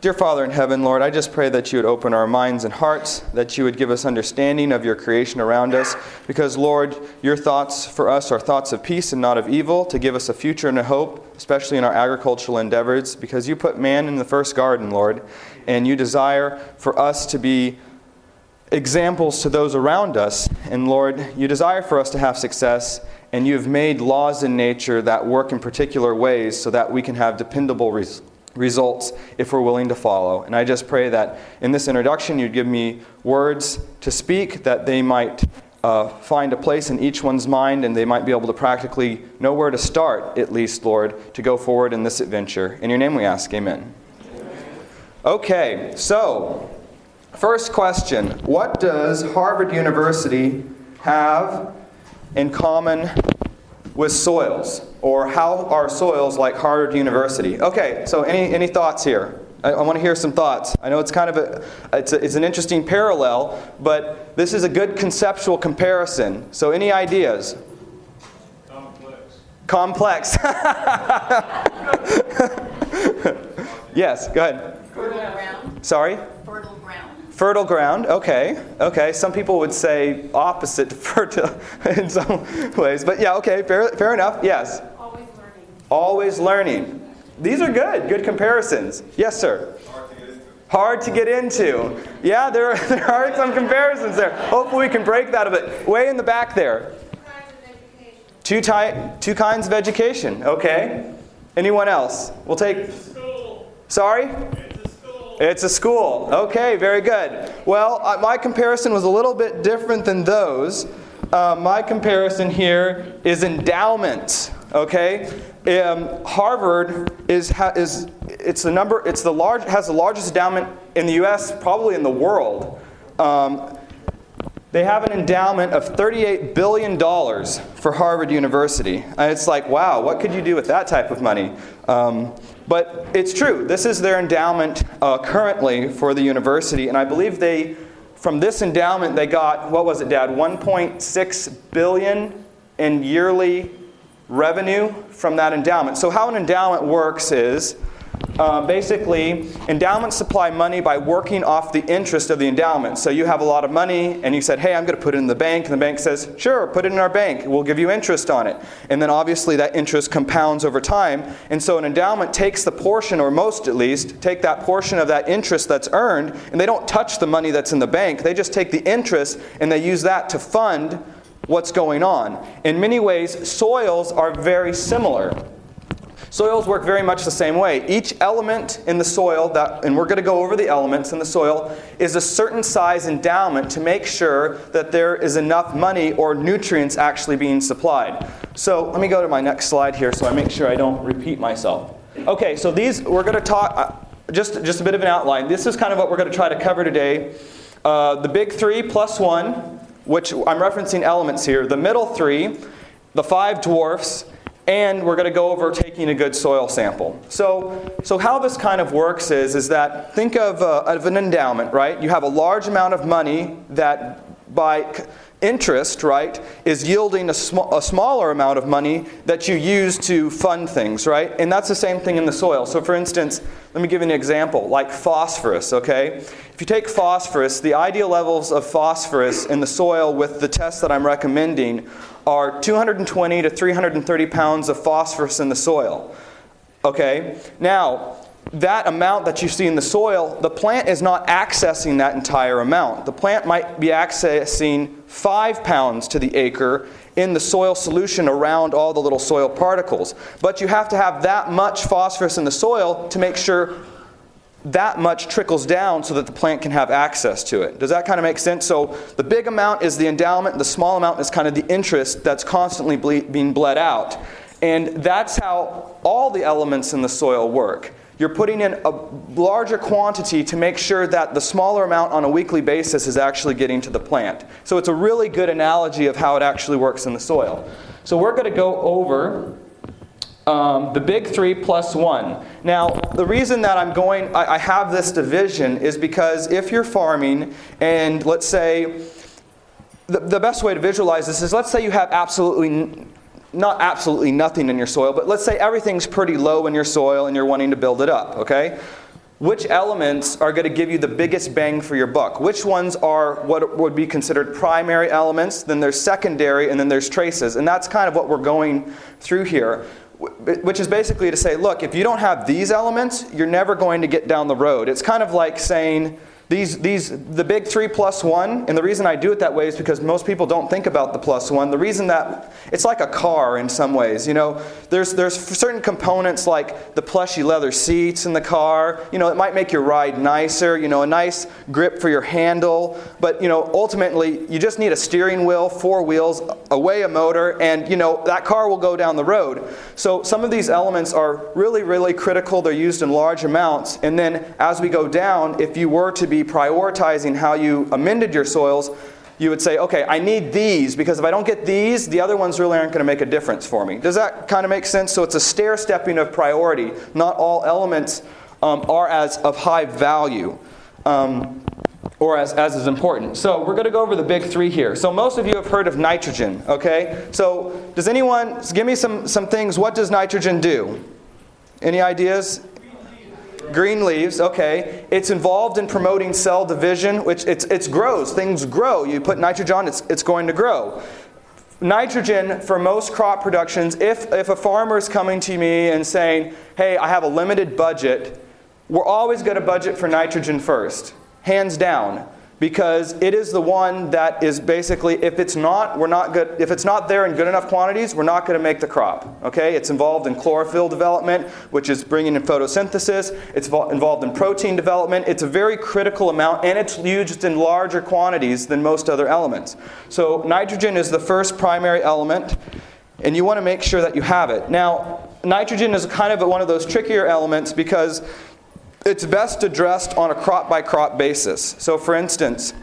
Dear Father in heaven, Lord, I just pray that you would open our minds and hearts, that you would give us understanding of your creation around us, because, Lord, your thoughts for us are thoughts of peace and not of evil, to give us a future and a hope, especially in our agricultural endeavors, because you put man in the first garden, Lord, and you desire for us to be examples to those around us. And Lord, you desire for us to have success, and you have made laws in nature that work in particular ways so that we can have dependable results results if we're willing to follow. And I just pray that in this introduction you'd give me words to speak that they might uh, find a place in each one's mind and they might be able to practically know where to start, at least, Lord, to go forward in this adventure. In your name we ask, amen. Okay, so first question What does Harvard University have in common with soils? Or how are soils like Harvard University? Okay, so any, any thoughts here? I, I want to hear some thoughts. I know it's kind of a it's, a, it's an interesting parallel, but this is a good conceptual comparison. So any ideas? Complex. Complex. yes, go ahead. Fertile ground. Sorry? Fertile. Fertile ground, okay, okay. Some people would say opposite to fertile in some ways, but yeah, okay, fair, fair enough, yes. Always learning. Always learning. These are good, good comparisons. Yes, sir. Hard to get into. Hard to get into. Yeah, there, there are some comparisons there. Hopefully, we can break that a bit. Way in the back there. Two, ty- two kinds of education. Okay. Anyone else? We'll take. Sorry? It's a school. Okay, very good. Well, uh, my comparison was a little bit different than those. Uh, my comparison here is endowment. Okay, um, Harvard is ha- is it's the number it's the large has the largest endowment in the U.S. probably in the world. Um, they have an endowment of $38 billion for Harvard University. And it's like, wow, what could you do with that type of money? Um, but it's true. This is their endowment uh, currently for the university. And I believe they, from this endowment, they got, what was it, Dad? 1.6 billion in yearly revenue from that endowment. So, how an endowment works is uh, basically, endowments supply money by working off the interest of the endowment. So you have a lot of money, and you said, "Hey, I'm going to put it in the bank," and the bank says, "Sure, put it in our bank. We'll give you interest on it." And then obviously that interest compounds over time. And so an endowment takes the portion, or most at least, take that portion of that interest that's earned, and they don't touch the money that's in the bank. They just take the interest and they use that to fund what's going on. In many ways, soils are very similar. Soils work very much the same way. Each element in the soil, that, and we're going to go over the elements in the soil, is a certain size endowment to make sure that there is enough money or nutrients actually being supplied. So let me go to my next slide here so I make sure I don't repeat myself. Okay, so these, we're going to talk, uh, just, just a bit of an outline. This is kind of what we're going to try to cover today. Uh, the big three plus one, which I'm referencing elements here, the middle three, the five dwarfs, and we're going to go over taking a good soil sample. So, so how this kind of works is, is that think of, uh, of an endowment, right? You have a large amount of money that by interest, right, is yielding a, sm- a smaller amount of money that you use to fund things, right? And that's the same thing in the soil. So, for instance, let me give you an example, like phosphorus, okay? If you take phosphorus, the ideal levels of phosphorus in the soil with the test that I'm recommending are 220 to 330 pounds of phosphorus in the soil. Okay? Now, that amount that you see in the soil, the plant is not accessing that entire amount. The plant might be accessing five pounds to the acre in the soil solution around all the little soil particles. But you have to have that much phosphorus in the soil to make sure that much trickles down so that the plant can have access to it. Does that kind of make sense? So the big amount is the endowment, the small amount is kind of the interest that's constantly ble- being bled out. And that's how all the elements in the soil work. You're putting in a larger quantity to make sure that the smaller amount on a weekly basis is actually getting to the plant. So it's a really good analogy of how it actually works in the soil. So we're going to go over um, the big three plus one. Now, the reason that I'm going, I, I have this division is because if you're farming and let's say, the, the best way to visualize this is let's say you have absolutely, not absolutely nothing in your soil, but let's say everything's pretty low in your soil and you're wanting to build it up, okay? which elements are going to give you the biggest bang for your buck? Which ones are what would be considered primary elements, then there's secondary, and then there's traces. And that's kind of what we're going through here, which is basically to say, look, if you don't have these elements, you're never going to get down the road. It's kind of like saying, these, these, the big three plus one, and the reason I do it that way is because most people don't think about the plus one. The reason that it's like a car in some ways. You know, there's there's certain components like the plushy leather seats in the car. You know, it might make your ride nicer. You know, a nice grip for your handle. But you know, ultimately, you just need a steering wheel, four wheels, away a motor, and you know that car will go down the road. So some of these elements are really, really critical. They're used in large amounts, and then as we go down, if you were to be prioritizing how you amended your soils, you would say, okay, I need these because if I don't get these, the other ones really aren't going to make a difference for me. Does that kind of make sense? So it's a stair stepping of priority. Not all elements um, are as of high value. Um, or as, as is important. So we're going to go over the big three here. So most of you have heard of nitrogen, okay? So does anyone give me some, some things? What does nitrogen do? Any ideas? Green leaves, okay. It's involved in promoting cell division, which it's, it's grows. Things grow. You put nitrogen on, it's, it's going to grow. Nitrogen for most crop productions, if, if a farmer is coming to me and saying, hey, I have a limited budget, we're always going to budget for nitrogen first, hands down because it is the one that is basically if it's not we're not good if it's not there in good enough quantities we're not going to make the crop okay? It's involved in chlorophyll development which is bringing in photosynthesis. It's involved in protein development. It's a very critical amount and it's used in larger quantities than most other elements. So nitrogen is the first primary element and you want to make sure that you have it. Now nitrogen is kind of one of those trickier elements because it's best addressed on a crop by crop basis. So, for instance,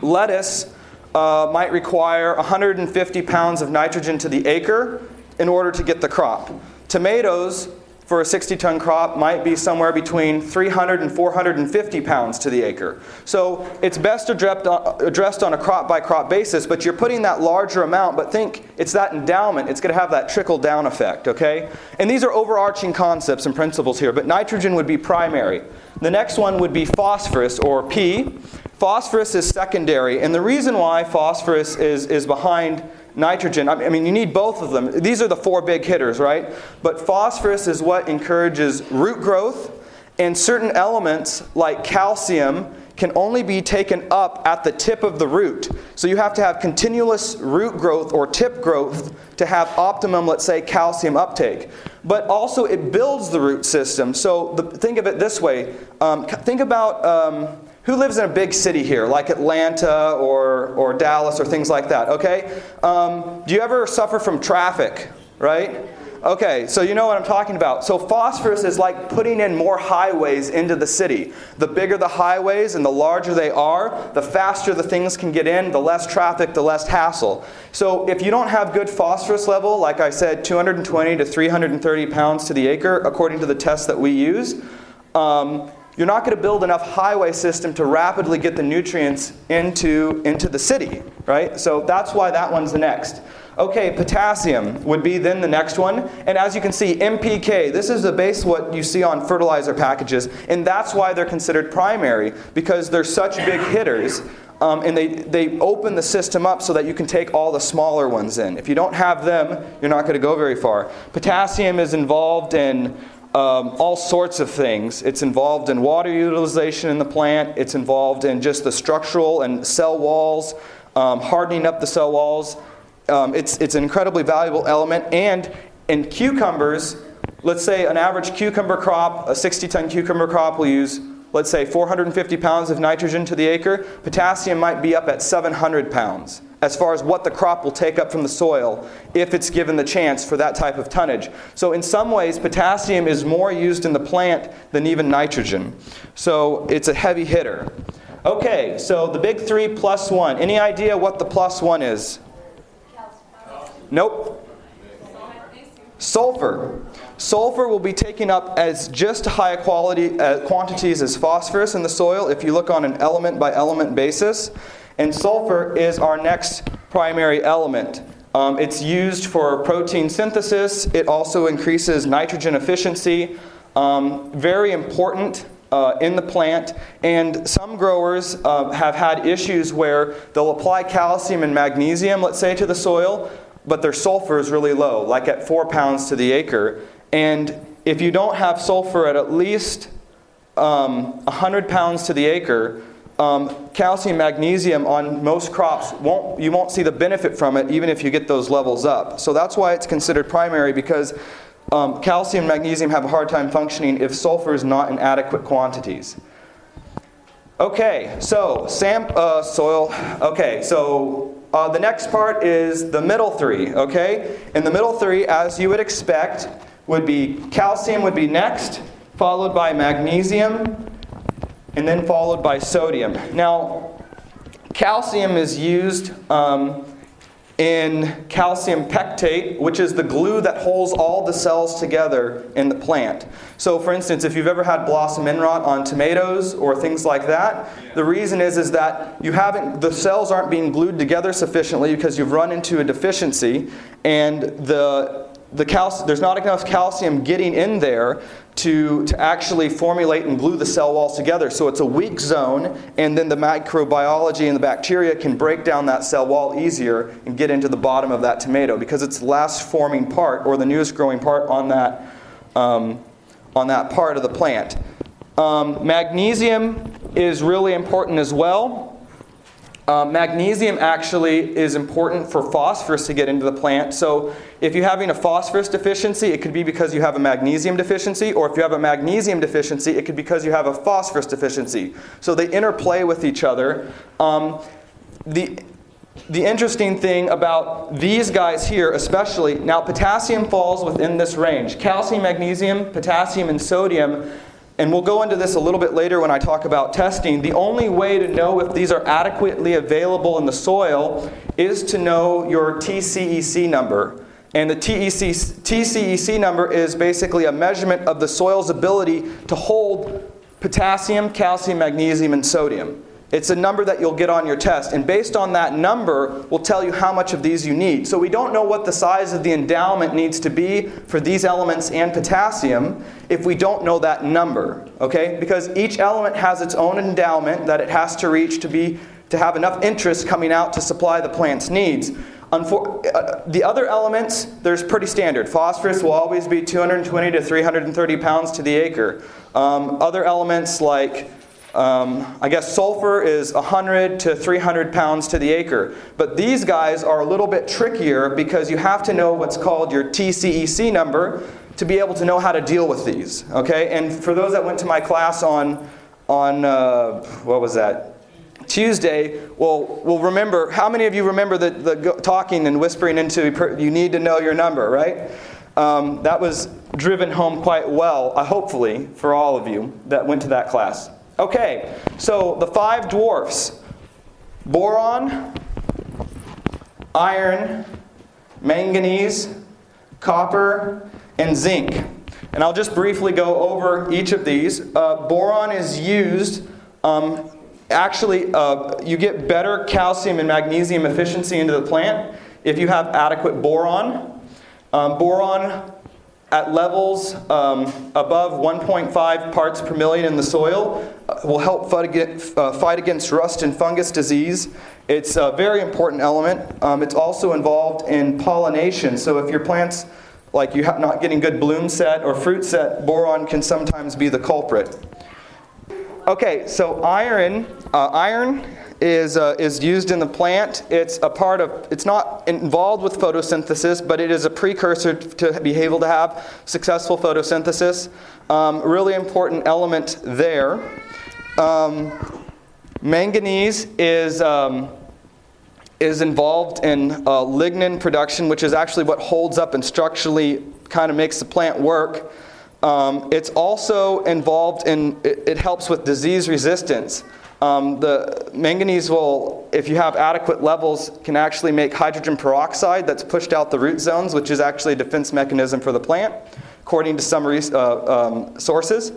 lettuce uh, might require 150 pounds of nitrogen to the acre in order to get the crop. Tomatoes for a 60 ton crop might be somewhere between 300 and 450 pounds to the acre. So it's best addressed on a crop by crop basis, but you're putting that larger amount, but think it's that endowment, it's going to have that trickle down effect, okay? And these are overarching concepts and principles here, but nitrogen would be primary. The next one would be phosphorus or P. Phosphorus is secondary, and the reason why phosphorus is, is behind nitrogen. I mean, you need both of them. These are the four big hitters, right? But phosphorus is what encourages root growth, and certain elements like calcium can only be taken up at the tip of the root. So you have to have continuous root growth or tip growth to have optimum, let's say, calcium uptake. But also, it builds the root system. So the, think of it this way um, think about. Um, who lives in a big city here, like Atlanta or, or Dallas or things like that? Okay? Um, do you ever suffer from traffic, right? Okay, so you know what I'm talking about. So phosphorus is like putting in more highways into the city. The bigger the highways and the larger they are, the faster the things can get in, the less traffic, the less hassle. So if you don't have good phosphorus level, like I said, 220 to 330 pounds to the acre, according to the test that we use, um, you're not going to build enough highway system to rapidly get the nutrients into, into the city, right? So that's why that one's the next. Okay, potassium would be then the next one. And as you can see, NPK, this is the base what you see on fertilizer packages. And that's why they're considered primary, because they're such big hitters. Um, and they, they open the system up so that you can take all the smaller ones in. If you don't have them, you're not going to go very far. Potassium is involved in um, all sorts of things. It's involved in water utilization in the plant, it's involved in just the structural and cell walls, um, hardening up the cell walls. Um, it's, it's an incredibly valuable element. And in cucumbers, let's say an average cucumber crop, a 60 ton cucumber crop will use, let's say, 450 pounds of nitrogen to the acre. Potassium might be up at 700 pounds as far as what the crop will take up from the soil if it's given the chance for that type of tonnage. So, in some ways, potassium is more used in the plant than even nitrogen. So, it's a heavy hitter. Okay, so the big three plus one. Any idea what the plus one is? Nope. Sulfur. Sulfur will be taken up as just high quality uh, quantities as phosphorus in the soil if you look on an element by element basis. And sulfur is our next primary element. Um, it's used for protein synthesis. It also increases nitrogen efficiency. Um, very important uh, in the plant. And some growers uh, have had issues where they'll apply calcium and magnesium, let's say, to the soil, but their sulfur is really low, like at four pounds to the acre. And if you don't have sulfur at at least um, 100 pounds to the acre, um, calcium, magnesium on most crops won't you won't see the benefit from it even if you get those levels up. So that's why it's considered primary because um, calcium and magnesium have a hard time functioning if sulfur is not in adequate quantities. Okay, so sam- uh, soil. Okay, so uh, the next part is the middle three. Okay, and the middle three, as you would expect, would be calcium would be next, followed by magnesium, and then followed by sodium. Now, calcium is used um, in calcium pectate, which is the glue that holds all the cells together in the plant. So, for instance, if you've ever had blossom end rot on tomatoes or things like that, the reason is, is that you haven't, the cells aren't being glued together sufficiently because you've run into a deficiency, and the the calcium, there's not enough calcium getting in there to, to actually formulate and glue the cell walls together. So it's a weak zone, and then the microbiology and the bacteria can break down that cell wall easier and get into the bottom of that tomato because it's the last forming part or the newest growing part on that, um, on that part of the plant. Um, magnesium is really important as well. Uh, magnesium actually is important for phosphorus to get into the plant. So, if you're having a phosphorus deficiency, it could be because you have a magnesium deficiency, or if you have a magnesium deficiency, it could be because you have a phosphorus deficiency. So, they interplay with each other. Um, the, the interesting thing about these guys here, especially, now potassium falls within this range. Calcium, magnesium, potassium, and sodium and we'll go into this a little bit later when I talk about testing. The only way to know if these are adequately available in the soil is to know your TCEC number. And the TEC, TCEC number is basically a measurement of the soil's ability to hold potassium, calcium, magnesium, and sodium. It's a number that you'll get on your test, and based on that number, we'll tell you how much of these you need. So we don't know what the size of the endowment needs to be for these elements and potassium if we don't know that number, okay? Because each element has its own endowment that it has to reach to be to have enough interest coming out to supply the plant's needs. Unfor- uh, the other elements, there's pretty standard. Phosphorus will always be 220 to 330 pounds to the acre. Um, other elements like um, I guess sulfur is 100 to 300 pounds to the acre. But these guys are a little bit trickier because you have to know what's called your TCEC number to be able to know how to deal with these. Okay? And for those that went to my class on, on uh, what was that? Tuesday, well, will remember, how many of you remember the, the talking and whispering into, you need to know your number, right? Um, that was driven home quite well, uh, hopefully, for all of you that went to that class. Okay, so the five dwarfs boron, iron, manganese, copper, and zinc. And I'll just briefly go over each of these. Uh, boron is used, um, actually, uh, you get better calcium and magnesium efficiency into the plant if you have adequate boron. Um, boron at levels um, above 1.5 parts per million in the soil uh, will help fight against, uh, fight against, rust and fungus disease. It's a very important element. Um, it's also involved in pollination. So if your plants, like you're not getting good bloom set or fruit set, boron can sometimes be the culprit. Okay, so iron, uh, iron is, uh, is used in the plant. It's a part of, it's not involved with photosynthesis, but it is a precursor to be able to have successful photosynthesis. Um, really important element there. Um, manganese is, um, is involved in uh, lignin production, which is actually what holds up and structurally kind of makes the plant work. Um, it's also involved in, it, it helps with disease resistance. Um, the manganese will, if you have adequate levels, can actually make hydrogen peroxide that's pushed out the root zones, which is actually a defense mechanism for the plant, according to some uh, um, sources.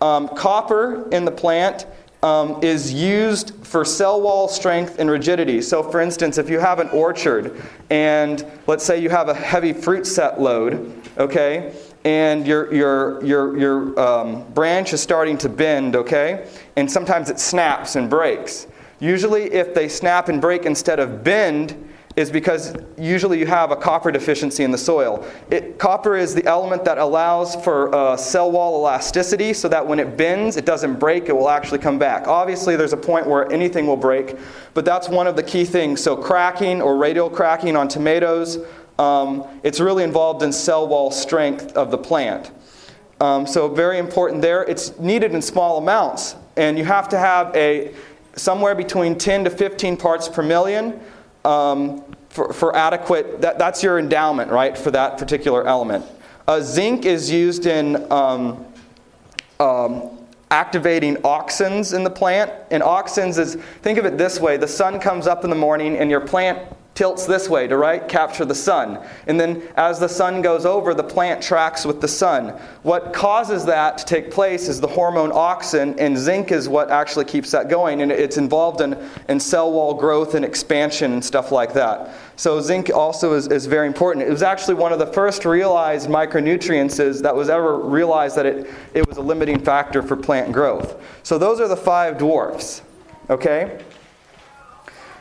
Um, copper in the plant um, is used for cell wall strength and rigidity. So, for instance, if you have an orchard and let's say you have a heavy fruit set load, okay, and your, your, your, your um, branch is starting to bend, okay? And sometimes it snaps and breaks. Usually, if they snap and break instead of bend, is because usually you have a copper deficiency in the soil. It, copper is the element that allows for uh, cell wall elasticity so that when it bends, it doesn't break, it will actually come back. Obviously, there's a point where anything will break, but that's one of the key things. So, cracking or radial cracking on tomatoes, um, it's really involved in cell wall strength of the plant. Um, so, very important there. It's needed in small amounts, and you have to have a somewhere between 10 to 15 parts per million um, for, for adequate, that, that's your endowment, right, for that particular element. Uh, zinc is used in um, um, activating auxins in the plant. And auxins is, think of it this way the sun comes up in the morning and your plant tilts this way to right capture the sun. And then as the sun goes over the plant tracks with the sun. What causes that to take place is the hormone auxin and zinc is what actually keeps that going. And it's involved in, in cell wall growth and expansion and stuff like that. So zinc also is, is very important. It was actually one of the first realized micronutrients that was ever realized that it, it was a limiting factor for plant growth. So those are the five dwarfs okay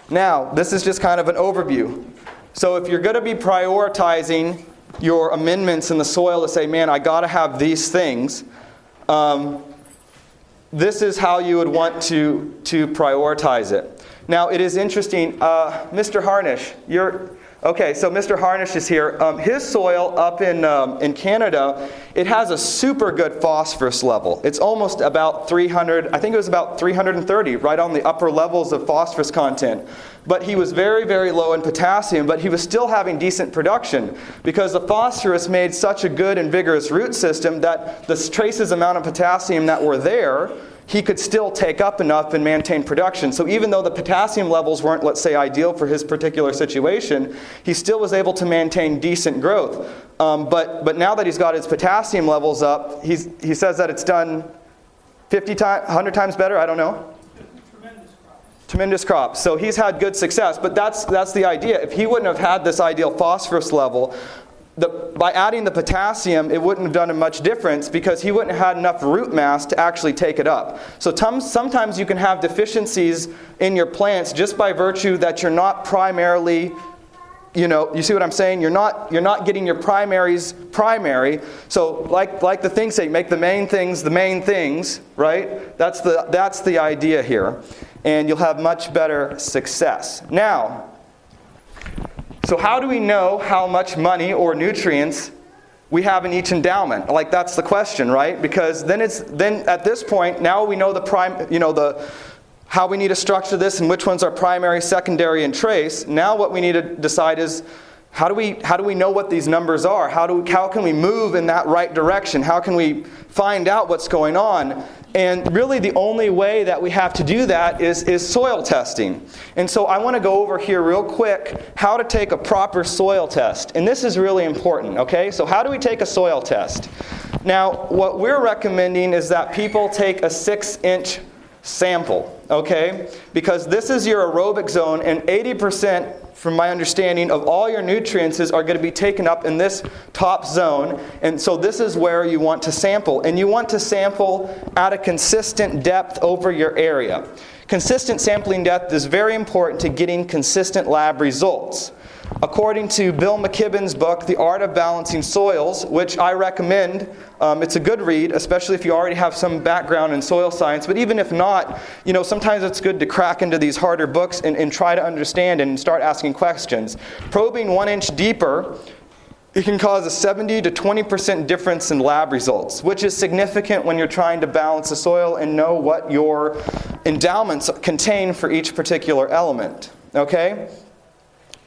now, this is just kind of an overview. So, if you're going to be prioritizing your amendments in the soil to say, man, I got to have these things, um, this is how you would want to, to prioritize it. Now, it is interesting. Uh, Mr. Harnish, you're, Okay, so Mr. Harnish is here. Um, his soil up in, um, in Canada, it has a super good phosphorus level. It's almost about 300, I think it was about 330, right on the upper levels of phosphorus content. But he was very, very low in potassium, but he was still having decent production because the phosphorus made such a good and vigorous root system that the traces amount of potassium that were there he could still take up enough and maintain production. So even though the potassium levels weren't, let's say, ideal for his particular situation, he still was able to maintain decent growth. Um, but, but now that he's got his potassium levels up, he's, he says that it's done 50 times, 100 times better, I don't know. Tremendous crop. So he's had good success, but that's, that's the idea. If he wouldn't have had this ideal phosphorus level, the, by adding the potassium, it wouldn't have done much difference because he wouldn't have had enough root mass to actually take it up. So t- sometimes you can have deficiencies in your plants just by virtue that you're not primarily, you know, you see what I'm saying? You're not, you're not getting your primaries primary. So like, like the things say, make the main things the main things, right? That's the, that's the idea here. And you'll have much better success. Now, so, how do we know how much money or nutrients we have in each endowment? Like that's the question, right? Because then it's then at this point, now we know the prime, you know, the how we need to structure this and which ones are primary, secondary, and trace. Now what we need to decide is how do we how do we know what these numbers are? How do how can we move in that right direction? How can we find out what's going on? And really, the only way that we have to do that is, is soil testing. And so, I want to go over here real quick how to take a proper soil test. And this is really important, okay? So, how do we take a soil test? Now, what we're recommending is that people take a six inch sample, okay? Because this is your aerobic zone, and 80% from my understanding, of all your nutrients are going to be taken up in this top zone. And so this is where you want to sample. And you want to sample at a consistent depth over your area. Consistent sampling depth is very important to getting consistent lab results. According to Bill McKibben's book, The Art of Balancing Soils, which I recommend, um, it's a good read, especially if you already have some background in soil science. But even if not, you know, sometimes it's good to crack into these harder books and, and try to understand and start asking questions. Probing one inch deeper it can cause a 70 to 20% difference in lab results, which is significant when you're trying to balance the soil and know what your endowments contain for each particular element. Okay?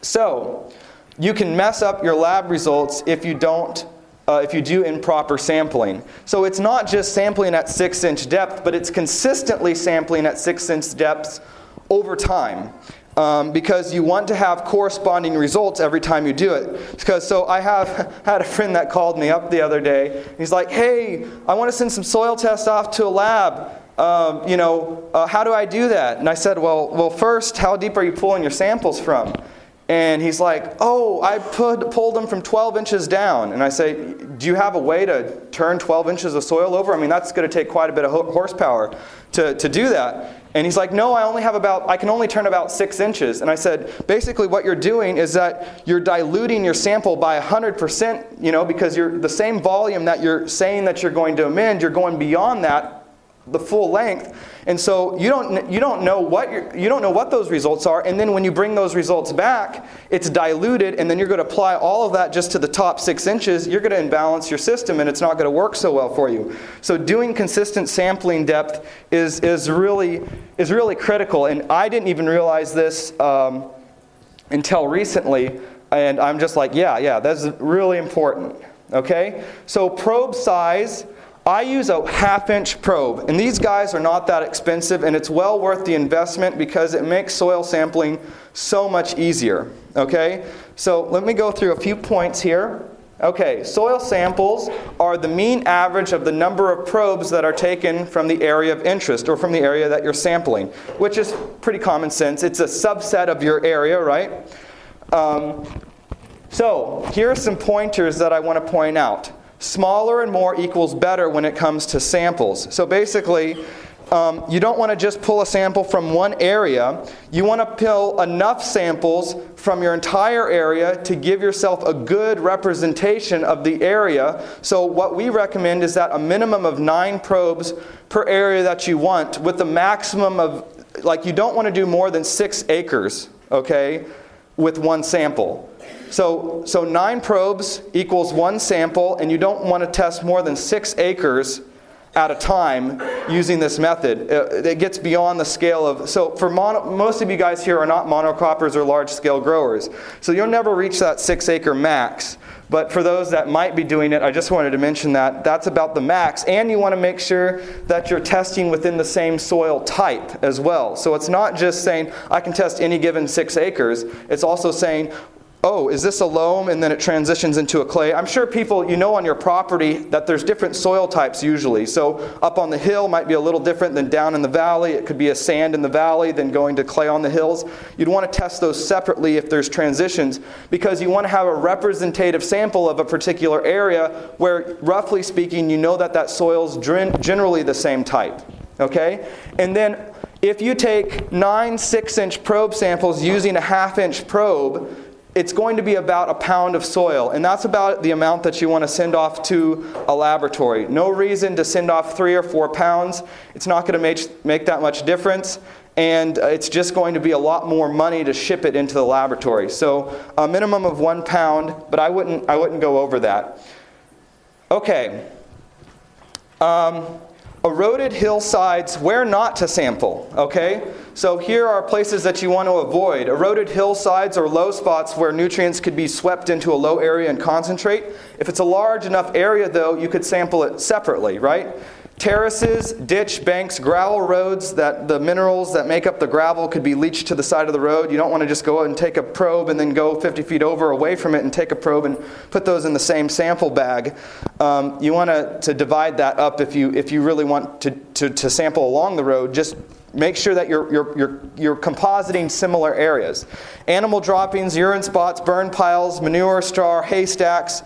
So, you can mess up your lab results if you don't uh, if you do improper sampling. So it's not just sampling at six inch depth, but it's consistently sampling at six inch depths over time. Um, because you want to have corresponding results every time you do it. Because so I have had a friend that called me up the other day. He's like, "Hey, I want to send some soil tests off to a lab. Um, you know, uh, how do I do that?" And I said, "Well, well, first, how deep are you pulling your samples from?" And he's like, Oh, I put, pulled them from 12 inches down. And I say, Do you have a way to turn 12 inches of soil over? I mean, that's going to take quite a bit of horsepower to, to do that. And he's like, No, I only have about, I can only turn about six inches. And I said, Basically, what you're doing is that you're diluting your sample by 100%, you know, because you're the same volume that you're saying that you're going to amend, you're going beyond that the full length. And so you don't you don't know what you don't know what those results are. And then when you bring those results back it's diluted and then you're going to apply all of that just to the top six inches. You're going to imbalance your system and it's not going to work so well for you. So doing consistent sampling depth is is really is really critical. And i didn't even realize this um, until recently. And i'm just like yeah yeah that's really important okay? So probe size I use a half inch probe, and these guys are not that expensive, and it's well worth the investment because it makes soil sampling so much easier. Okay? So let me go through a few points here. Okay, soil samples are the mean average of the number of probes that are taken from the area of interest or from the area that you're sampling, which is pretty common sense. It's a subset of your area, right? Um, so, here are some pointers that I want to point out. Smaller and more equals better when it comes to samples. So basically, um, you don't want to just pull a sample from one area. You want to pull enough samples from your entire area to give yourself a good representation of the area. So, what we recommend is that a minimum of nine probes per area that you want, with a maximum of, like, you don't want to do more than six acres, okay, with one sample. So, so nine probes equals one sample, and you don't want to test more than six acres at a time using this method. Uh, it gets beyond the scale of. So, for mono, most of you guys here are not monocroppers or large scale growers. So, you'll never reach that six acre max. But for those that might be doing it, I just wanted to mention that that's about the max. And you want to make sure that you're testing within the same soil type as well. So it's not just saying, I can test any given six acres. It's also saying, oh, is this a loam and then it transitions into a clay? I'm sure people, you know on your property that there's different soil types usually. So up on the hill might be a little different than down in the valley. It could be a sand in the valley, then going to clay on the hills. You'd want to test those separately if there's transitions because you want to have a representative sample of a particular area where, roughly speaking, you know that that soil's generally the same type. Okay? And then if you take nine six inch probe samples using a half inch probe, it's going to be about a pound of soil, and that's about the amount that you want to send off to a laboratory. No reason to send off three or four pounds. It's not going to make, make that much difference, and it's just going to be a lot more money to ship it into the laboratory. So a minimum of one pound, but I wouldn't, I wouldn't go over that. Okay. Um, eroded hillsides, where not to sample, okay? So here are places that you want to avoid. Eroded hillsides or low spots where nutrients could be swept into a low area and concentrate. If it's a large enough area though, you could sample it separately, right? Terraces, ditch, banks, gravel roads that the minerals that make up the gravel could be leached to the side of the road. You don't want to just go and take a probe and then go 50 feet over away from it and take a probe and put those in the same sample bag. Um, you want to, to divide that up if you, if you really want to, to, to sample along the road. Just make sure that you're, you're, you're, you're compositing similar areas. Animal droppings, urine spots, burn piles, manure, straw, haystacks.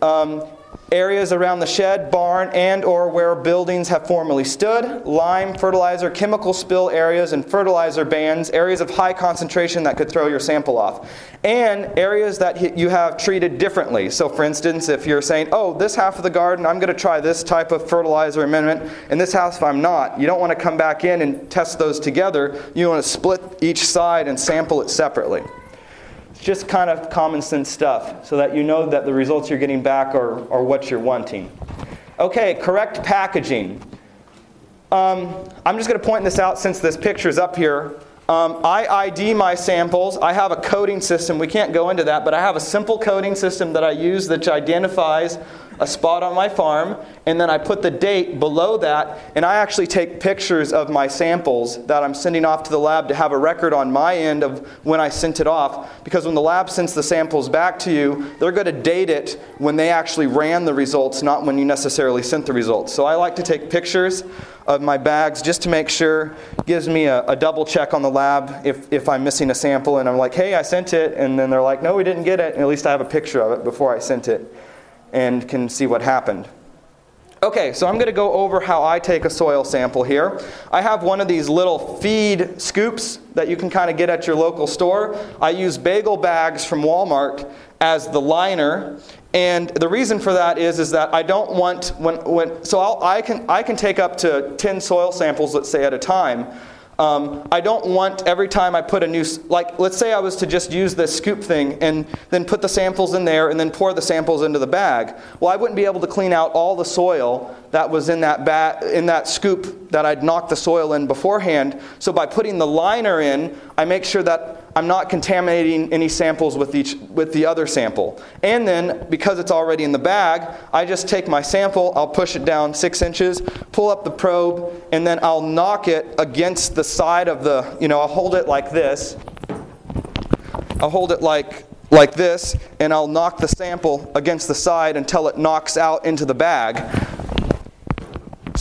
Um, areas around the shed, barn, and or where buildings have formerly stood, lime, fertilizer, chemical spill areas and fertilizer bands, areas of high concentration that could throw your sample off, and areas that you have treated differently. So for instance, if you're saying, "Oh, this half of the garden, I'm going to try this type of fertilizer amendment, and this house I'm not." You don't want to come back in and test those together. You want to split each side and sample it separately just kind of common sense stuff so that you know that the results you're getting back are, are what you're wanting. Okay, correct packaging. Um, I'm just going to point this out since this picture is up here. Um, I ID my samples. I have a coding system. We can't go into that, but I have a simple coding system that I use that identifies a spot on my farm, and then I put the date below that, and I actually take pictures of my samples that I'm sending off to the lab to have a record on my end of when I sent it off. Because when the lab sends the samples back to you, they're going to date it when they actually ran the results, not when you necessarily sent the results. So I like to take pictures of my bags just to make sure, gives me a, a, double check on the lab if, if I'm missing a sample and I'm like, hey, I sent it, and then they're like, no, we didn't get it, and at least I have a picture of it before I sent it and can see what happened. Okay, so I'm going to go over how I take a soil sample here. I have one of these little feed scoops that you can kind of get at your local store. I use bagel bags from Walmart as the liner, and the reason for that is, is that I don't want when, when so I'll, I can I can take up to 10 soil samples, let's say at a time. Um, I don't want every time I put a new, like, let's say I was to just use this scoop thing and then put the samples in there and then pour the samples into the bag. Well, I wouldn't be able to clean out all the soil that was in that, ba- in that scoop that I'd knocked the soil in beforehand. So by putting the liner in, I make sure that I'm not contaminating any samples with, each, with the other sample. And then, because it's already in the bag, I just take my sample, I'll push it down six inches, pull up the probe, and then I'll knock it against the side of the, you know, I'll hold it like this. I'll hold it like, like this, and I'll knock the sample against the side until it knocks out into the bag.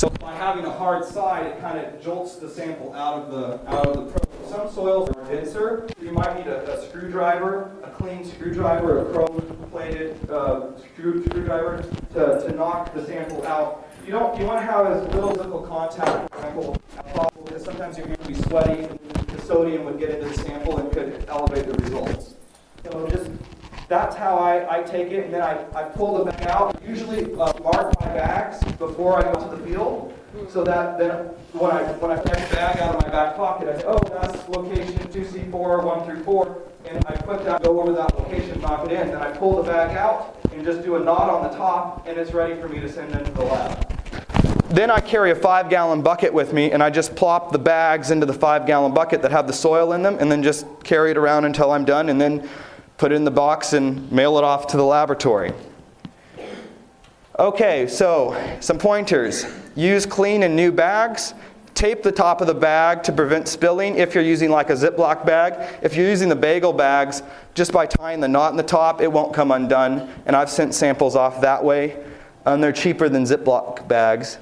So by having a hard side, it kind of jolts the sample out of the out of the probe. Some soils are denser. You might need a, a screwdriver, a clean screwdriver, a chrome-plated uh, screw, screwdriver to, to knock the sample out. You don't you want to have as little physical contact with the sample as possible because sometimes you're going to be sweaty and the sodium would get into the sample and could elevate the results. So just that's how I, I take it, and then I, I pull the bag out. Usually uh, bags before I go to the field, so that then when I when I pull the bag out of my back pocket, I say, oh, that's location 2C4, 1 through 4, and I put that, go over that location, knock it in. Then I pull the bag out and just do a knot on the top, and it's ready for me to send into the lab. Then I carry a five gallon bucket with me, and I just plop the bags into the five gallon bucket that have the soil in them, and then just carry it around until I'm done, and then put it in the box and mail it off to the laboratory. Okay, so some pointers. Use clean and new bags. Tape the top of the bag to prevent spilling if you're using like a Ziploc bag. If you're using the bagel bags, just by tying the knot in the top, it won't come undone. And I've sent samples off that way. And they're cheaper than Ziploc bags.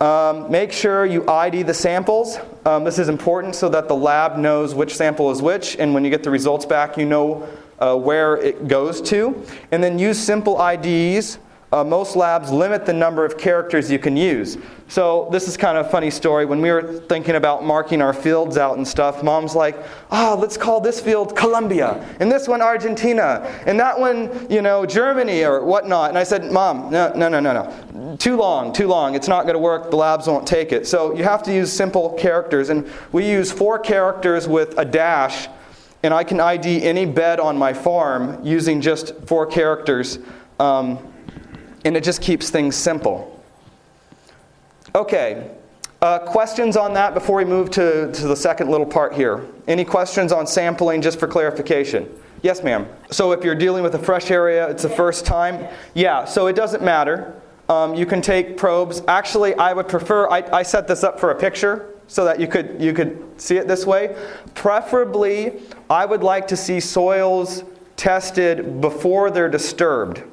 Um, make sure you ID the samples. Um, this is important so that the lab knows which sample is which, and when you get the results back, you know uh, where it goes to. And then use simple IDs. Uh, most labs limit the number of characters you can use. So this is kind of a funny story. When we were thinking about marking our fields out and stuff, mom's like, "Ah, oh, let's call this field Colombia, and this one Argentina, and that one, you know, Germany or whatnot." And I said, "Mom, no, no, no, no, no, too long, too long. It's not going to work. The labs won't take it." So you have to use simple characters, and we use four characters with a dash and I can ID any bed on my farm using just four characters, um, and it just keeps things simple. Okay, uh, questions on that before we move to, to the second little part here? Any questions on sampling just for clarification? Yes, ma'am. So if you're dealing with a fresh area, it's the first time? Yeah, so it doesn't matter. Um, you can take probes. Actually, I would prefer, I, I set this up for a picture so that you could, you could see it this way. Preferably, I would like to see soils tested before they're disturbed.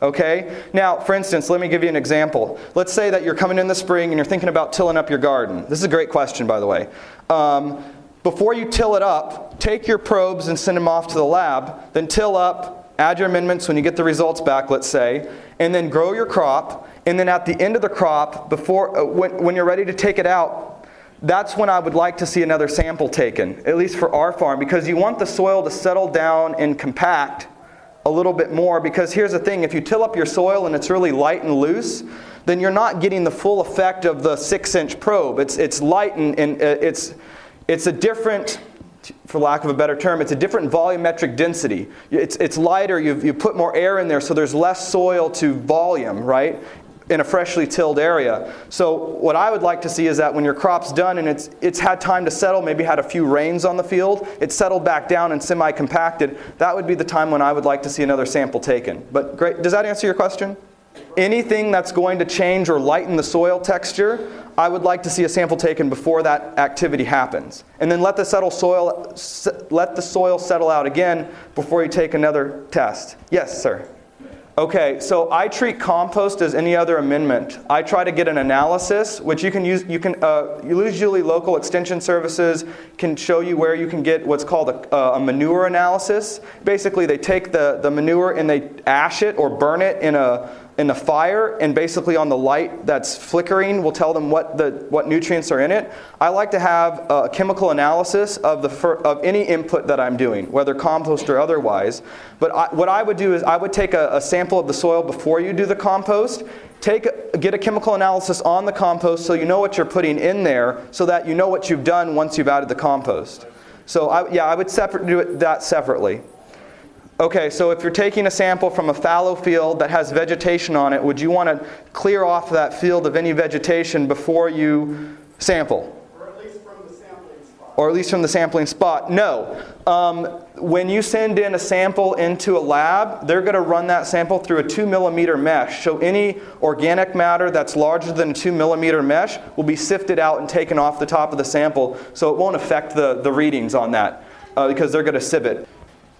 Okay? Now, for instance, let me give you an example. Let's say that you're coming in the spring and you're thinking about tilling up your garden. This is a great question, by the way. Um, before you till it up, take your probes and send them off to the lab, then till up, add your amendments when you get the results back, let's say, and then grow your crop. And then at the end of the crop, before, uh, when, when you're ready to take it out, that's when I would like to see another sample taken, at least for our farm, because you want the soil to settle down and compact a little bit more. Because here's the thing if you till up your soil and it's really light and loose, then you're not getting the full effect of the six inch probe. It's, it's light and, and uh, it's, it's a different, for lack of a better term, it's a different volumetric density. It's, it's lighter, you've, you put more air in there, so there's less soil to volume, right? In a freshly tilled area. So what I would like to see is that when your crop's done and it's it's had time to settle, maybe had a few rains on the field, it's settled back down and semi-compacted, that would be the time when I would like to see another sample taken. But great, does that answer your question? Anything that's going to change or lighten the soil texture, I would like to see a sample taken before that activity happens. And then let the, settle soil, let the soil settle out again before you take another test. Yes, sir. Okay, so I treat compost as any other amendment. I try to get an analysis, which you can use. You can uh, usually local extension services can show you where you can get what's called a, a, manure analysis. Basically, they take the, the manure and they ash it or burn it in a in the fire and basically on the light that's flickering will tell them what the what nutrients are in it. I like to have a chemical analysis of the of any input that I'm doing, whether compost or otherwise. But I, what I would do is I would take a, a, sample of the soil before you do the compost. Take get a chemical analysis on the compost so you know what you're putting in there, so that you know what you've done once you've added the compost. So I, yeah, I would separate, do it that separately. Okay, so if you're taking a sample from a fallow field that has vegetation on it, would you want to clear off that field of any vegetation before you sample? Or at least from the sampling spot. Or at least from the sampling spot? No. Um, when you send in a sample into a lab, they're going to run that sample through a 2 millimeter mesh. So any organic matter that's larger than a 2 millimeter mesh will be sifted out and taken off the top of the sample, so it won't affect the, the readings on that uh, because they're going to sieve it.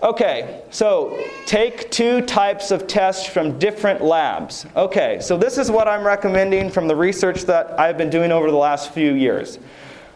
Okay, so take two types of tests from different labs. Okay, so this is what I'm recommending from the research that I've been doing over the last few years.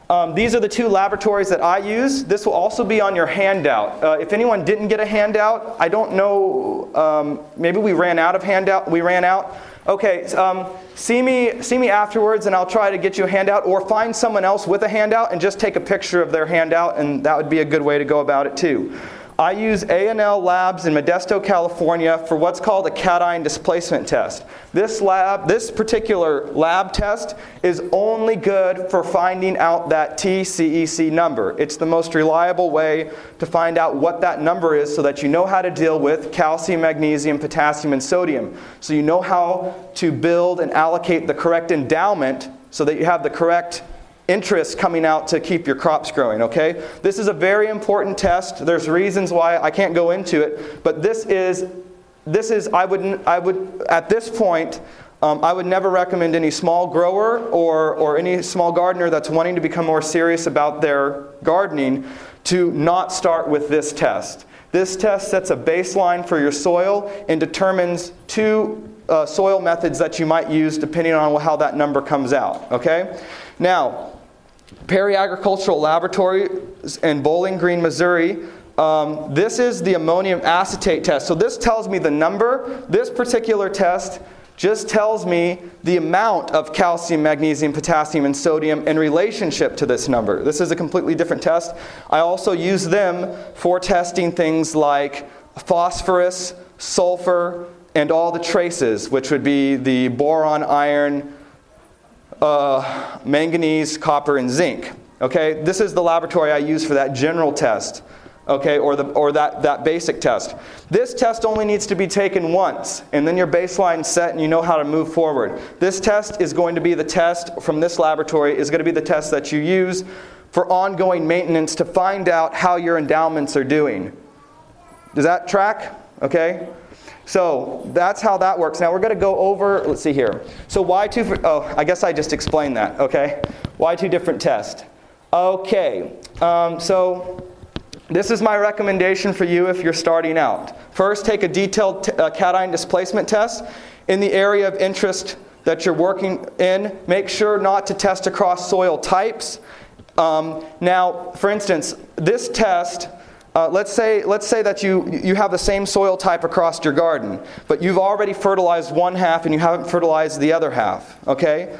Um, these are the two laboratories that I use. This will also be on your handout. Uh, if anyone didn't get a handout, I don't know. Um, maybe we ran out of handout. We ran out. Okay, um, see me see me afterwards, and I'll try to get you a handout, or find someone else with a handout and just take a picture of their handout, and that would be a good way to go about it too. I use A&L Labs in Modesto, California for what's called a cation displacement test. This lab, this particular lab test is only good for finding out that TCEC number. It's the most reliable way to find out what that number is so that you know how to deal with calcium, magnesium, potassium, and sodium. So you know how to build and allocate the correct endowment so that you have the correct interest coming out to keep your crops growing, okay? This is a very important test. There's reasons why I can't go into it, but this is this is I would I would at this point um, I would never recommend any small grower or, or any small gardener that's wanting to become more serious about their gardening to not start with this test. This test sets a baseline for your soil and determines two uh, soil methods that you might use depending on how that number comes out. Okay? Now, Perry Agricultural Laboratory in Bowling Green, Missouri. Um, this is the ammonium acetate test. So this tells me the number. This particular test just tells me the amount of calcium, magnesium, potassium, and sodium in relationship to this number. This is a completely different test. I also use them for testing things like phosphorus, sulfur, and all the traces, which would be the boron, iron, uh, manganese, copper, and zinc. Okay, this is the laboratory I use for that general test. Okay, or, the, or that, that basic test. This test only needs to be taken once, and then your baseline's set and you know how to move forward. This test is going to be the test from this laboratory, is going to be the test that you use for ongoing maintenance to find out how your endowments are doing. Does that track? Okay? So that's how that works. Now we're going to go over, let's see here. So why two, oh, I guess I just explained that, okay? Why two different tests? Okay, um, so this is my recommendation for you if you're starting out. First, take a detailed t- uh, cation displacement test in the area of interest that you're working in. Make sure not to test across soil types. Um, now, for instance, this test uh, let's, say, let's say that you, you have the same soil type across your garden, but you've already fertilized one half and you haven't fertilized the other half, okay?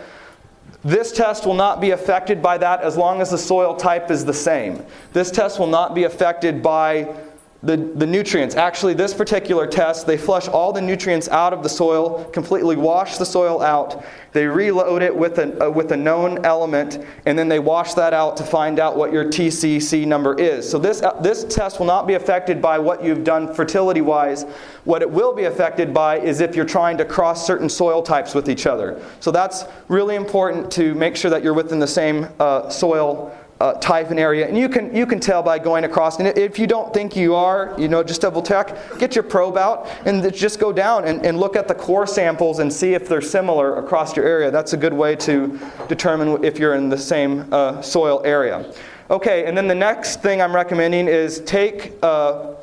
This test will not be affected by that as long as the soil type is the same. This test will not be affected by the, the nutrients. Actually, this particular test, they flush all the nutrients out of the soil, completely wash the soil out. They reload it with a, uh, with a known element, and then they wash that out to find out what your TCC number is. So, this, uh, this test will not be affected by what you've done fertility wise. What it will be affected by is if you're trying to cross certain soil types with each other. So, that's really important to make sure that you're within the same uh, soil uh, type and area. And you can, you can tell by going across. And if you don't think you are, you know, just double check, get your probe out and just go down and, and look at the core samples and see if they're similar across your area. That's a good way to determine if you're in the same uh, soil area. Okay, and then the next thing I'm recommending is take, uh,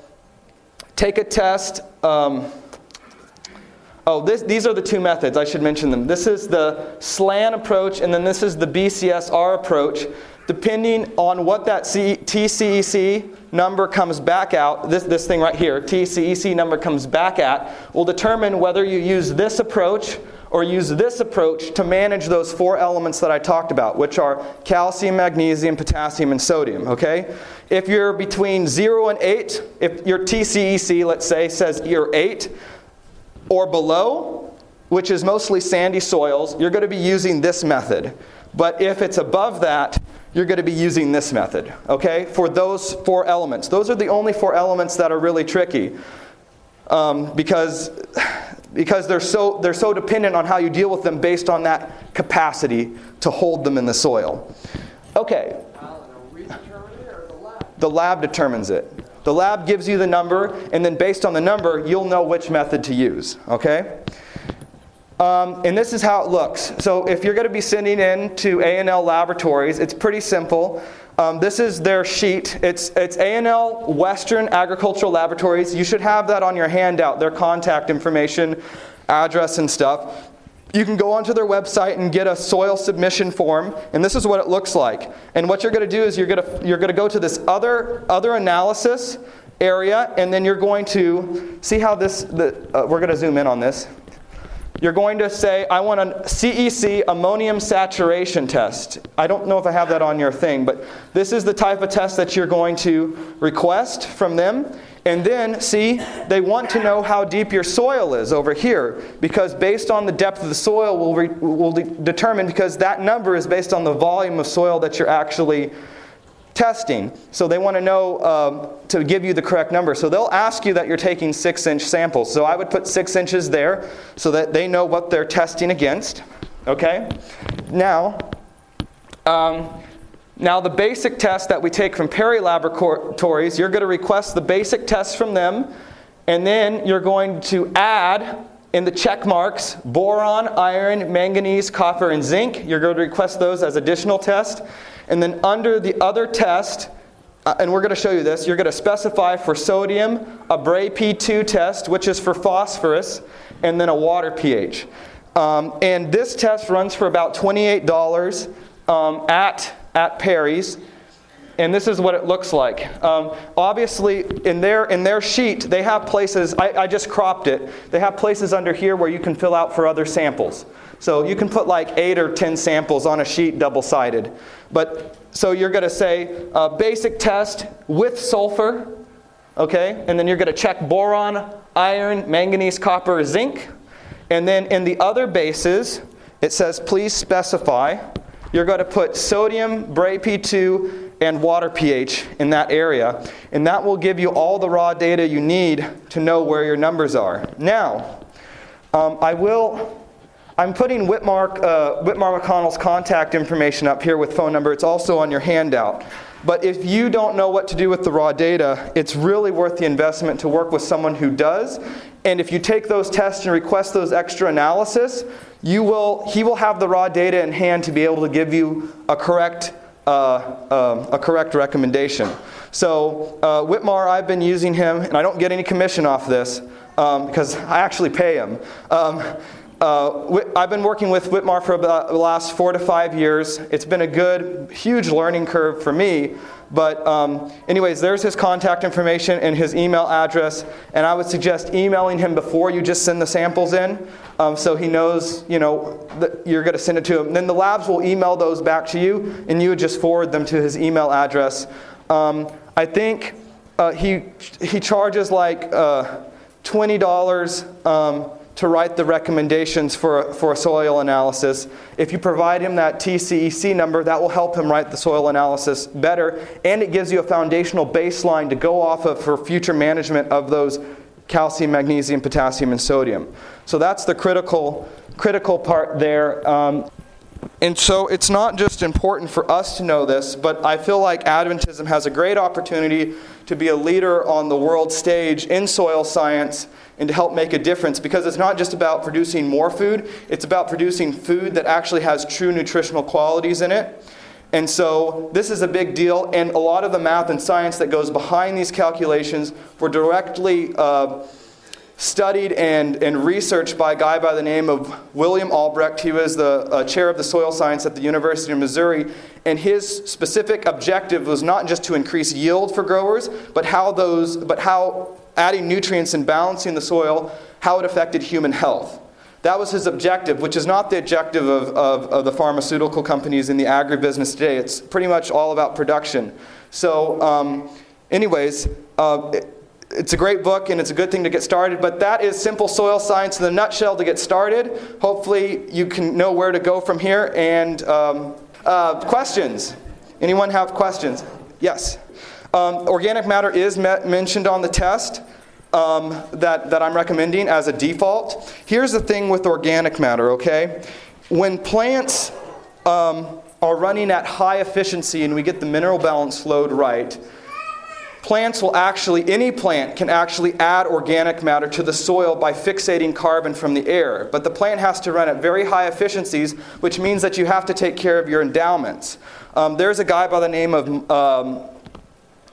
take a test. Um, Oh, this, these are the two methods. I should mention them. This is the SLAN approach, and then this is the BCSR approach. Depending on what that C, TCEC number comes back out, this, this thing right here, TCEC number comes back at, will determine whether you use this approach or use this approach to manage those four elements that I talked about, which are calcium, magnesium, potassium, and sodium. Okay? If you're between 0 and 8, if your TCEC, let's say, says you're 8, or below, which is mostly sandy soils, you're going to be using this method. But if it's above that, you're going to be using this method, okay, for those four elements. Those are the only four elements that are really tricky um, because, because they're, so, they're so dependent on how you deal with them based on that capacity to hold them in the soil. Okay. The lab determines it. The lab gives you the number, and then based on the number, you'll know which method to use, okay? Um, and this is how it looks. So if you're going to be sending in to A&L Laboratories, it's pretty simple. Um, this is their sheet. It's, it's A&L Western Agricultural Laboratories. You should have that on your handout, their contact information, address, and stuff. You can go onto their website and get a soil submission form, and this is what it looks like. And what you're going to do is you're going to, you're going to go to this other, other analysis area, and then you're going to see how this, the, uh, we're going to zoom in on this. You're going to say, I want a CEC ammonium saturation test. I don't know if I have that on your thing, but this is the type of test that you're going to request from them. And then, see, they want to know how deep your soil is over here because based on the depth of the soil will, re- will de- determine because that number is based on the volume of soil that you're actually testing. So they want to know um, to give you the correct number. So they'll ask you that you're taking six inch samples. So I would put six inches there so that they know what they're testing against. Okay? Now, um, now, the basic test that we take from Perry Laboratories, you're going to request the basic test from them, and then you're going to add in the check marks boron, iron, manganese, copper, and zinc. You're going to request those as additional tests. And then under the other test, uh, and we're going to show you this, you're going to specify for sodium a Bray P2 test, which is for phosphorus, and then a water pH. Um, and this test runs for about $28 um, at at Perry's, and this is what it looks like. Um, obviously, in their, in their sheet, they have places, I, I just cropped it, they have places under here where you can fill out for other samples. So you can put like eight or ten samples on a sheet double sided. But so you're going to say uh, basic test with sulfur, okay? And then you're going to check boron, iron, manganese, copper, zinc. And then in the other bases, it says please specify you're going to put sodium, Bray P2, and water pH in that area, and that will give you all the raw data you need to know where your numbers are. Now, um, I will. I'm putting Whitmark, uh, Whitmar McConnell's contact information up here with phone number. It's also on your handout. But if you don't know what to do with the raw data, it's really worth the investment to work with someone who does. And if you take those tests and request those extra analysis, you will, he will have the raw data in hand to be able to give you a correct, uh, um, a correct recommendation. So, uh, Whitmar, I've been using him, and I don't get any commission off this um, because I actually pay him. Um, uh, I've been working with Whitmar for about the last four to five years. It's been a good, huge learning curve for me. But, um, anyways, there's his contact information and his email address. And I would suggest emailing him before you just send the samples in um, so he knows, you know, that you're going to send it to him. And then the labs will email those back to you, and you would just forward them to his email address. Um, I think uh, he, he charges like uh, $20 um, to write the recommendations for, for soil analysis. If you provide him that TCEC number, that will help him write the soil analysis better, and it gives you a foundational baseline to go off of for future management of those calcium, magnesium, potassium, and sodium. So that's the critical, critical part there. Um, and so it's not just important for us to know this, but I feel like Adventism has a great opportunity to be a leader on the world stage in soil science and to help make a difference because it's not just about producing more food, it's about producing food that actually has true nutritional qualities in it. And so this is a big deal, and a lot of the math and science that goes behind these calculations were directly. Uh, studied and, and researched by a guy by the name of William Albrecht. He was the uh, chair of the soil science at the University of Missouri. And his specific objective was not just to increase yield for growers, but how those, but how adding nutrients and balancing the soil, how it affected human health. That was his objective, which is not the objective of, of, of the pharmaceutical companies in the agribusiness today. It's pretty much all about production. So, um, anyways, uh, it's a great book and it's a good thing to get started, but that is simple soil science in a nutshell to get started. Hopefully, you can know where to go from here. And um, uh, questions? Anyone have questions? Yes. Um, organic matter is met, mentioned on the test um, that, that I'm recommending as a default. Here's the thing with organic matter, okay? When plants um, are running at high efficiency and we get the mineral balance load right, plants will actually, any plant can actually add organic matter to the soil by fixating carbon from the air. But the plant has to run at very high efficiencies, which means that you have to take care of your endowments. Um, there's a guy by the name of, um,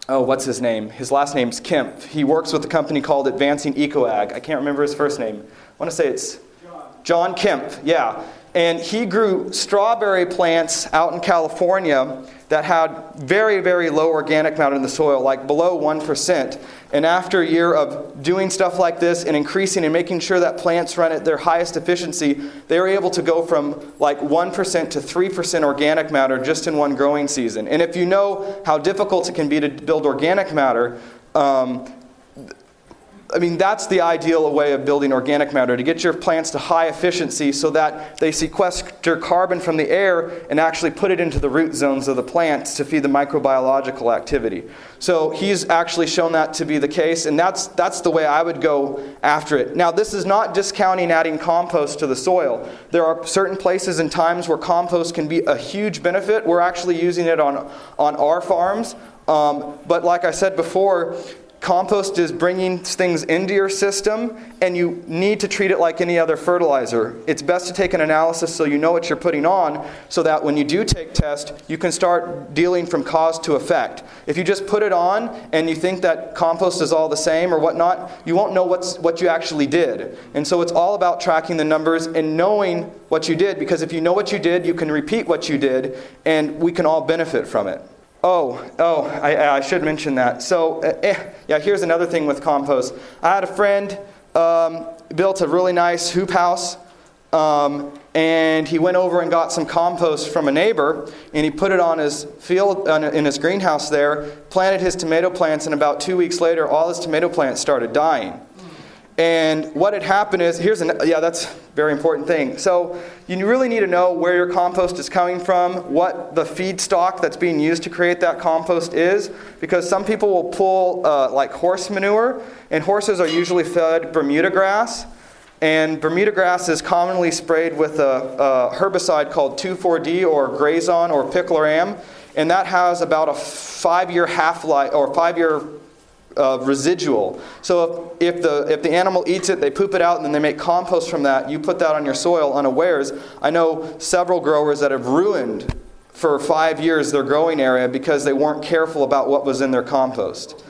oh, what's his name? His last name's Kempf. He works with a company called Advancing Ecoag. I can't remember his first name. I want to say it's John, John Kempf, yeah. And he grew strawberry plants out in California that had very, very low organic matter in the soil, like below 1%. And after a year of doing stuff like this and increasing and making sure that plants run at their highest efficiency, they were able to go from like 1% to 3% organic matter just in one growing season. And if you know how difficult it can be to build organic matter, um, I mean, that's the ideal way of building organic matter to get your plants to high efficiency so that they sequester carbon from the air and actually put it into the root zones of the plants to feed the microbiological activity. So he's actually shown that to be the case, and that's, that's the way I would go after it. Now, this is not discounting adding compost to the soil. There are certain places and times where compost can be a huge benefit. We're actually using it on, on our farms. Um, but like I said before, Compost is bringing things into your system, and you need to treat it like any other fertilizer. It's best to take an analysis so you know what you're putting on, so that when you do take test, you can start dealing from cause to effect. If you just put it on and you think that compost is all the same or whatnot, you won't know what's, what you actually did. And so it's all about tracking the numbers and knowing what you did, because if you know what you did, you can repeat what you did, and we can all benefit from it. Oh, oh, I, I should mention that. So, eh, eh, yeah, here's another thing with compost. I had a friend um, built a really nice hoop house, um, and he went over and got some compost from a neighbor, and he put it on his field in his greenhouse there, planted his tomato plants, and about two weeks later, all his tomato plants started dying. And what had happened is here's an yeah, that's very important thing. So you really need to know where your compost is coming from, what the feedstock that's being used to create that compost is, because some people will pull uh, like horse manure, and horses are usually fed Bermuda grass. And Bermuda grass is commonly sprayed with a, a herbicide called 2,4-D or Grazon or Picloram, and that has about a five-year half-life or five-year uh, residual. So if, if, the, if the animal eats it, they poop it out, and then they make compost from that, you put that on your soil unawares. I know several growers that have ruined for five years their growing area because they weren't careful about what was in their compost.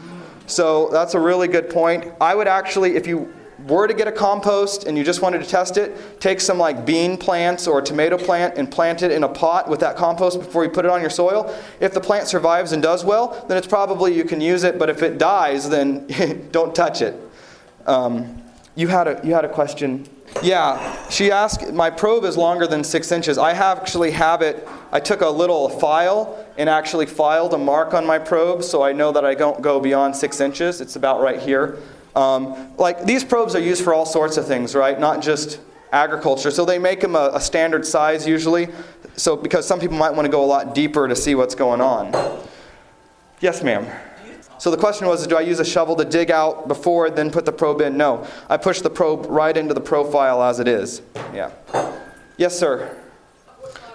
So that's a really good point. I would actually, if you were to get a compost and you just wanted to test it, take some like bean plants or a tomato plant and plant it in a pot with that compost before you put it on your soil. If the plant survives and does well, then it's probably you can use it. But if it dies, then don't touch it. Um, you had a you had a question. Yeah, she asked. My probe is longer than six inches. I actually have it. I took a little file and actually filed a mark on my probe, so I know that I don't go beyond six inches. It's about right here. Um, like these probes are used for all sorts of things, right? Not just agriculture. So they make them a, a standard size usually. So because some people might want to go a lot deeper to see what's going on. Yes, ma'am. So the question was, do I use a shovel to dig out before, then put the probe in? No. I push the probe right into the profile as it is. Yeah. Yes, sir.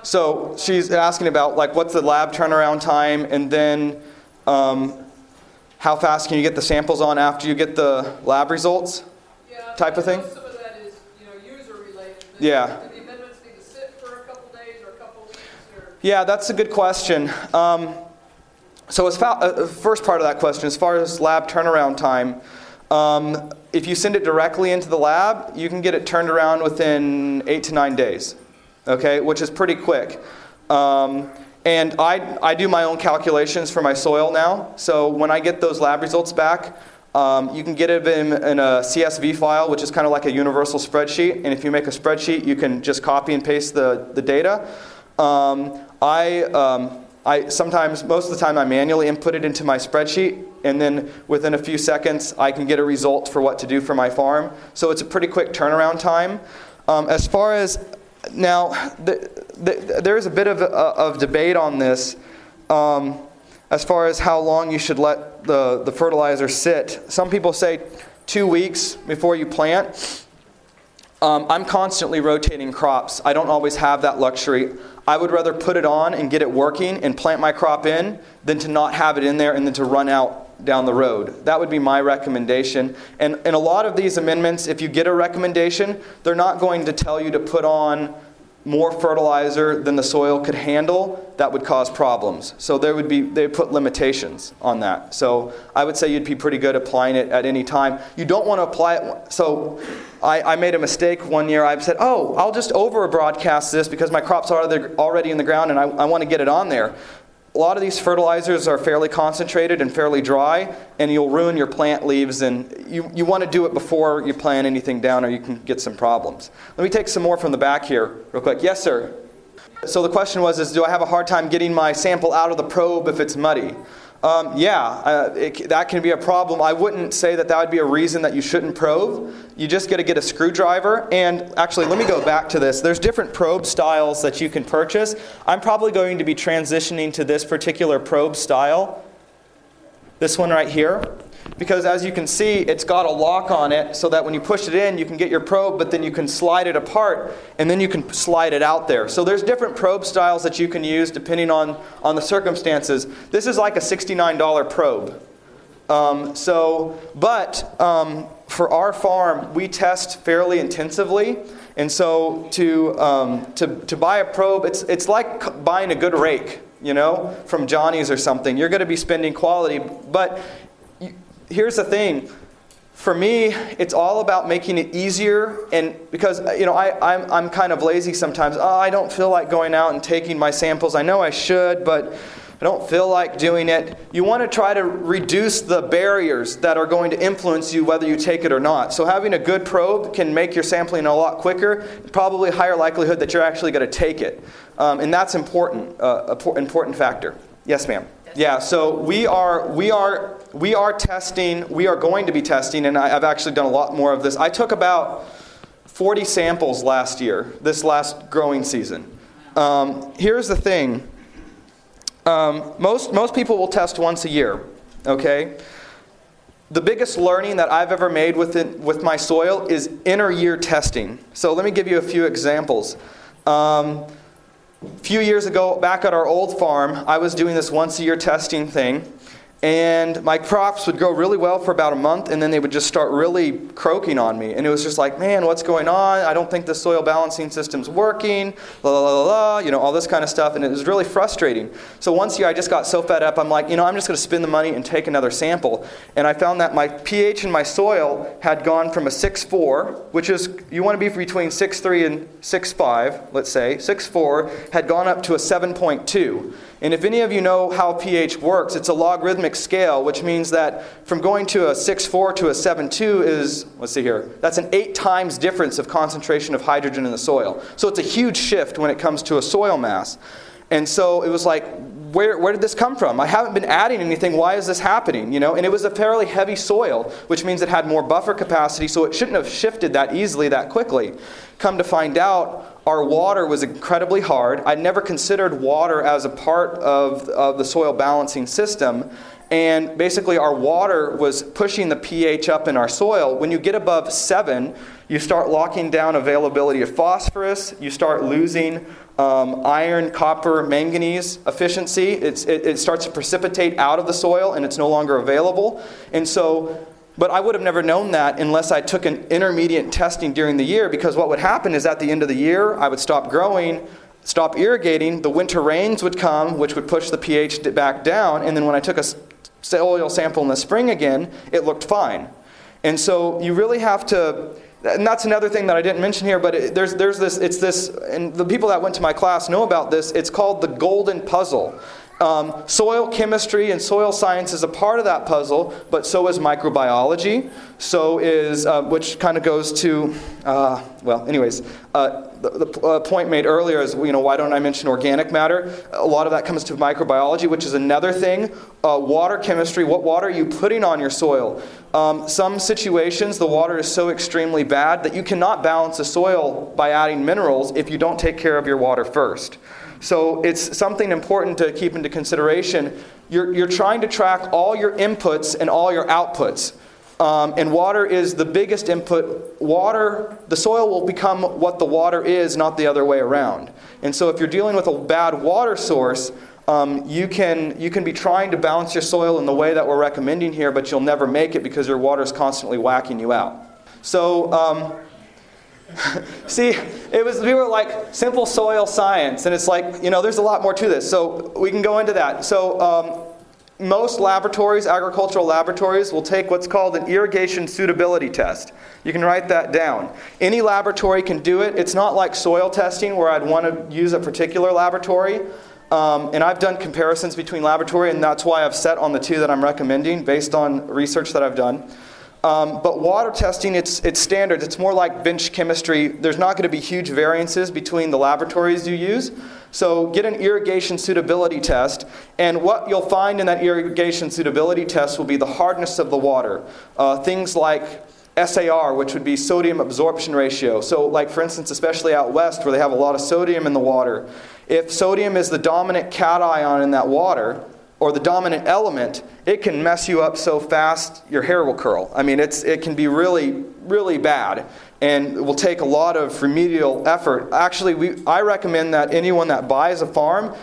So she's asking about like what's the lab turnaround time, and then um, how fast can you get the samples on after you get the lab results? Yeah, type of thing? Some of that is, you know, user related. Yeah. Do the amendments need to sit for a couple days or a couple weeks or? Yeah, that's a good question. Um, so, as fa- uh, first part of that question, as far as lab turnaround time, um, if you send it directly into the lab, you can get it turned around within eight to nine days, okay, which is pretty quick. Um, and I, I do my own calculations for my soil now. So when I get those lab results back, um, you can get it in, in a CSV file, which is kind of like a universal spreadsheet. And if you make a spreadsheet, you can just copy and paste the, the data. Um, I, um, I sometimes, most of the time, I manually input it into my spreadsheet, and then within a few seconds, I can get a result for what to do for my farm. So it's a pretty quick turnaround time. Um, as far as now, the, the, there is a bit of, of debate on this. Um, as far as how long you should let the, the fertilizer sit. Some people say two weeks before you plant. Um, I'm constantly rotating crops. I don't always have that luxury. I would rather put it on and get it working and plant my crop in than to not have it in there and then to run out down the road. That would be my recommendation. And in a lot of these amendments, if you get a recommendation, they're not going to tell you to put on more fertilizer than the soil could handle, that would cause problems. So there would be they put limitations on that. So I would say you'd be pretty good applying it at any time. You don't want to apply it. So I, I made a mistake one year. I said, "Oh, I'll just over broadcast this because my crops are already in the ground and I, I want to get it on there." A lot of these fertilizers are fairly concentrated and fairly dry, and you'll ruin your plant leaves. And you, you want to do it before you plant anything down, or you can get some problems. Let me take some more from the back here, real quick. Yes, sir. So the question was: Is do I have a hard time getting my sample out of the probe if it's muddy? Um, yeah, uh, it, that can be a problem. I wouldn't say that that would be a reason that you shouldn't probe. You just got to get a screwdriver. And actually, let me go back to this. There's different probe styles that you can purchase. I'm probably going to be transitioning to this particular probe style, this one right here. Because as you can see, it's got a lock on it so that when you push it in, you can get your probe, but then you can slide it apart and then you can slide it out there. So there's different probe styles that you can use depending on, on the circumstances. This is like a $69 probe. Um, so, but um, for our farm, we test fairly intensively. And so to, um, to, to buy a probe, it's, it's like buying a good rake, you know, from Johnny's or something. You're going to be spending quality, but here's the thing. For me it's all about making it easier and because uh, you know I, I'm, I'm kind of lazy sometimes. Oh, i don't feel like going out and taking my samples. I know i should but i don't feel like doing it you want to try to reduce the barriers that are going to influence you whether you take it or not so having a good probe can make your sampling a lot quicker probably higher likelihood that you're actually going to take it um, and that's important uh, important factor yes ma'am yeah, so we are we are we are testing. We are going to be testing, and I, have actually done a lot more of this. I took about 40 samples last year, this last growing season. Um, here's the thing: um, most most people will test once a year. Okay. The biggest learning that I've ever made with it, with my soil is inner year testing. So let me give you a few examples. Um, a few years ago, back at our old farm, I was doing this once a year testing thing. And my crops would grow really well for about a month, and then they would just start really croaking on me. And it was just like, man, what's going on? I don't think the soil balancing system's working, la la la la, you know, all this kind of stuff. And it was really frustrating. So once year, I just got so fed up, I'm like, you know, I'm just going to spend the money and take another sample. And I found that my pH in my soil had gone from a 6.4, which is, you want to be between 6.3 and 6.5, let's say, 6.4, had gone up to a 7.2. And if any of you know how pH works, it's a logarithmic scale, which means that from going to a 6.4 to a 7.2 is, let's see here, that's an eight times difference of concentration of hydrogen in the soil. So it's a huge shift when it comes to a soil mass. And so it was like, where, where did this come from? I haven't been adding anything. Why is this happening? You know, and it was a fairly heavy soil, which means it had more buffer capacity, so it shouldn't have shifted that easily, that quickly. Come to find out, our water was incredibly hard. I'd never considered water as a part of, of the soil balancing system. And basically, our water was pushing the pH up in our soil. When you get above seven, you start locking down availability of phosphorus, you start losing um, iron, copper, manganese efficiency. It, it starts to precipitate out of the soil and it's no longer available. And so, but I would have never known that unless I took an intermediate testing during the year because what would happen is at the end of the year, I would stop growing, stop irrigating, the winter rains would come, which would push the pH back down, and then when I took a soil sample in the spring again, it looked fine. And so you really have to and that's another thing that I didn't mention here, but it, there's, there's this, it's this, and the people that went to my class know about this, it's called the golden puzzle. Um, soil chemistry and soil science is a part of that puzzle, but so is microbiology. So is, uh, which kind of goes to, uh, well, anyways, uh, the, the uh, point made earlier is, you know, why don't I mention organic matter? A lot of that comes to microbiology, which is another thing. Uh, water chemistry, what water are you putting on your soil? Um, some situations, the water is so extremely bad that you cannot balance the soil by adding minerals if you don't take care of your water first. So it's something important to keep into consideration. You're, you're trying to track all your inputs and all your outputs. Um, and water is the biggest input. Water, the soil will become what the water is, not the other way around. And so if you're dealing with a bad water source, um, you, can, you can be trying to balance your soil in the way that we're recommending here, but you'll never make it because your water is constantly whacking you out. So, um, See, it was we were like simple soil science, and it's like you know there's a lot more to this. So we can go into that. So um, most laboratories, agricultural laboratories, will take what's called an irrigation suitability test. You can write that down. Any laboratory can do it. It's not like soil testing where I'd want to use a particular laboratory. Um, and I've done comparisons between laboratory, and that's why I've set on the two that I'm recommending based on research that I've done. Um, but water testing, it's, it's standard. It's more like bench chemistry. There's not going to be huge variances between the laboratories you use. So get an irrigation suitability test, and what you'll find in that irrigation suitability test will be the hardness of the water. Uh, things like SAR, which would be sodium absorption ratio. So, like for instance, especially out west where they have a lot of sodium in the water, if sodium is the dominant cation in that water, or the dominant element, it can mess you up so fast your hair will curl. I mean, it's, it can be really, really bad and it will take a lot of remedial effort. Actually, we, I recommend that anyone that buys a farm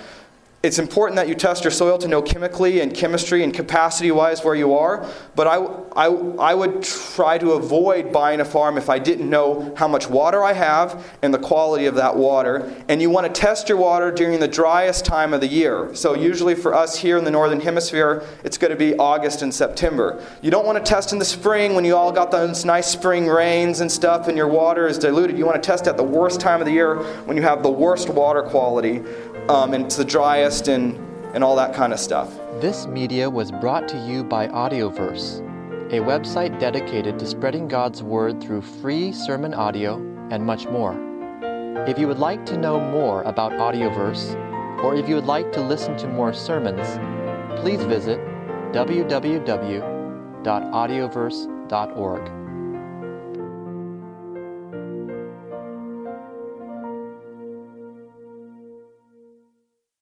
it's important that you test your soil to know chemically and chemistry and capacity wise where you are. But I, I, I would try to avoid buying a farm if I didn't know how much water I have and the quality of that water. And you want to test your water during the driest time of the year. So, usually for us here in the Northern Hemisphere, it's going to be August and September. You don't want to test in the spring when you all got those nice spring rains and stuff and your water is diluted. You want to test at the worst time of the year when you have the worst water quality um, and it's the driest and, and all that kind of stuff. This media was brought to you by Audioverse, a website dedicated to spreading God's Word through free sermon audio and much more. If you would like to know more about Audioverse, or if you would like to listen to more sermons, please visit www.audioverse.org.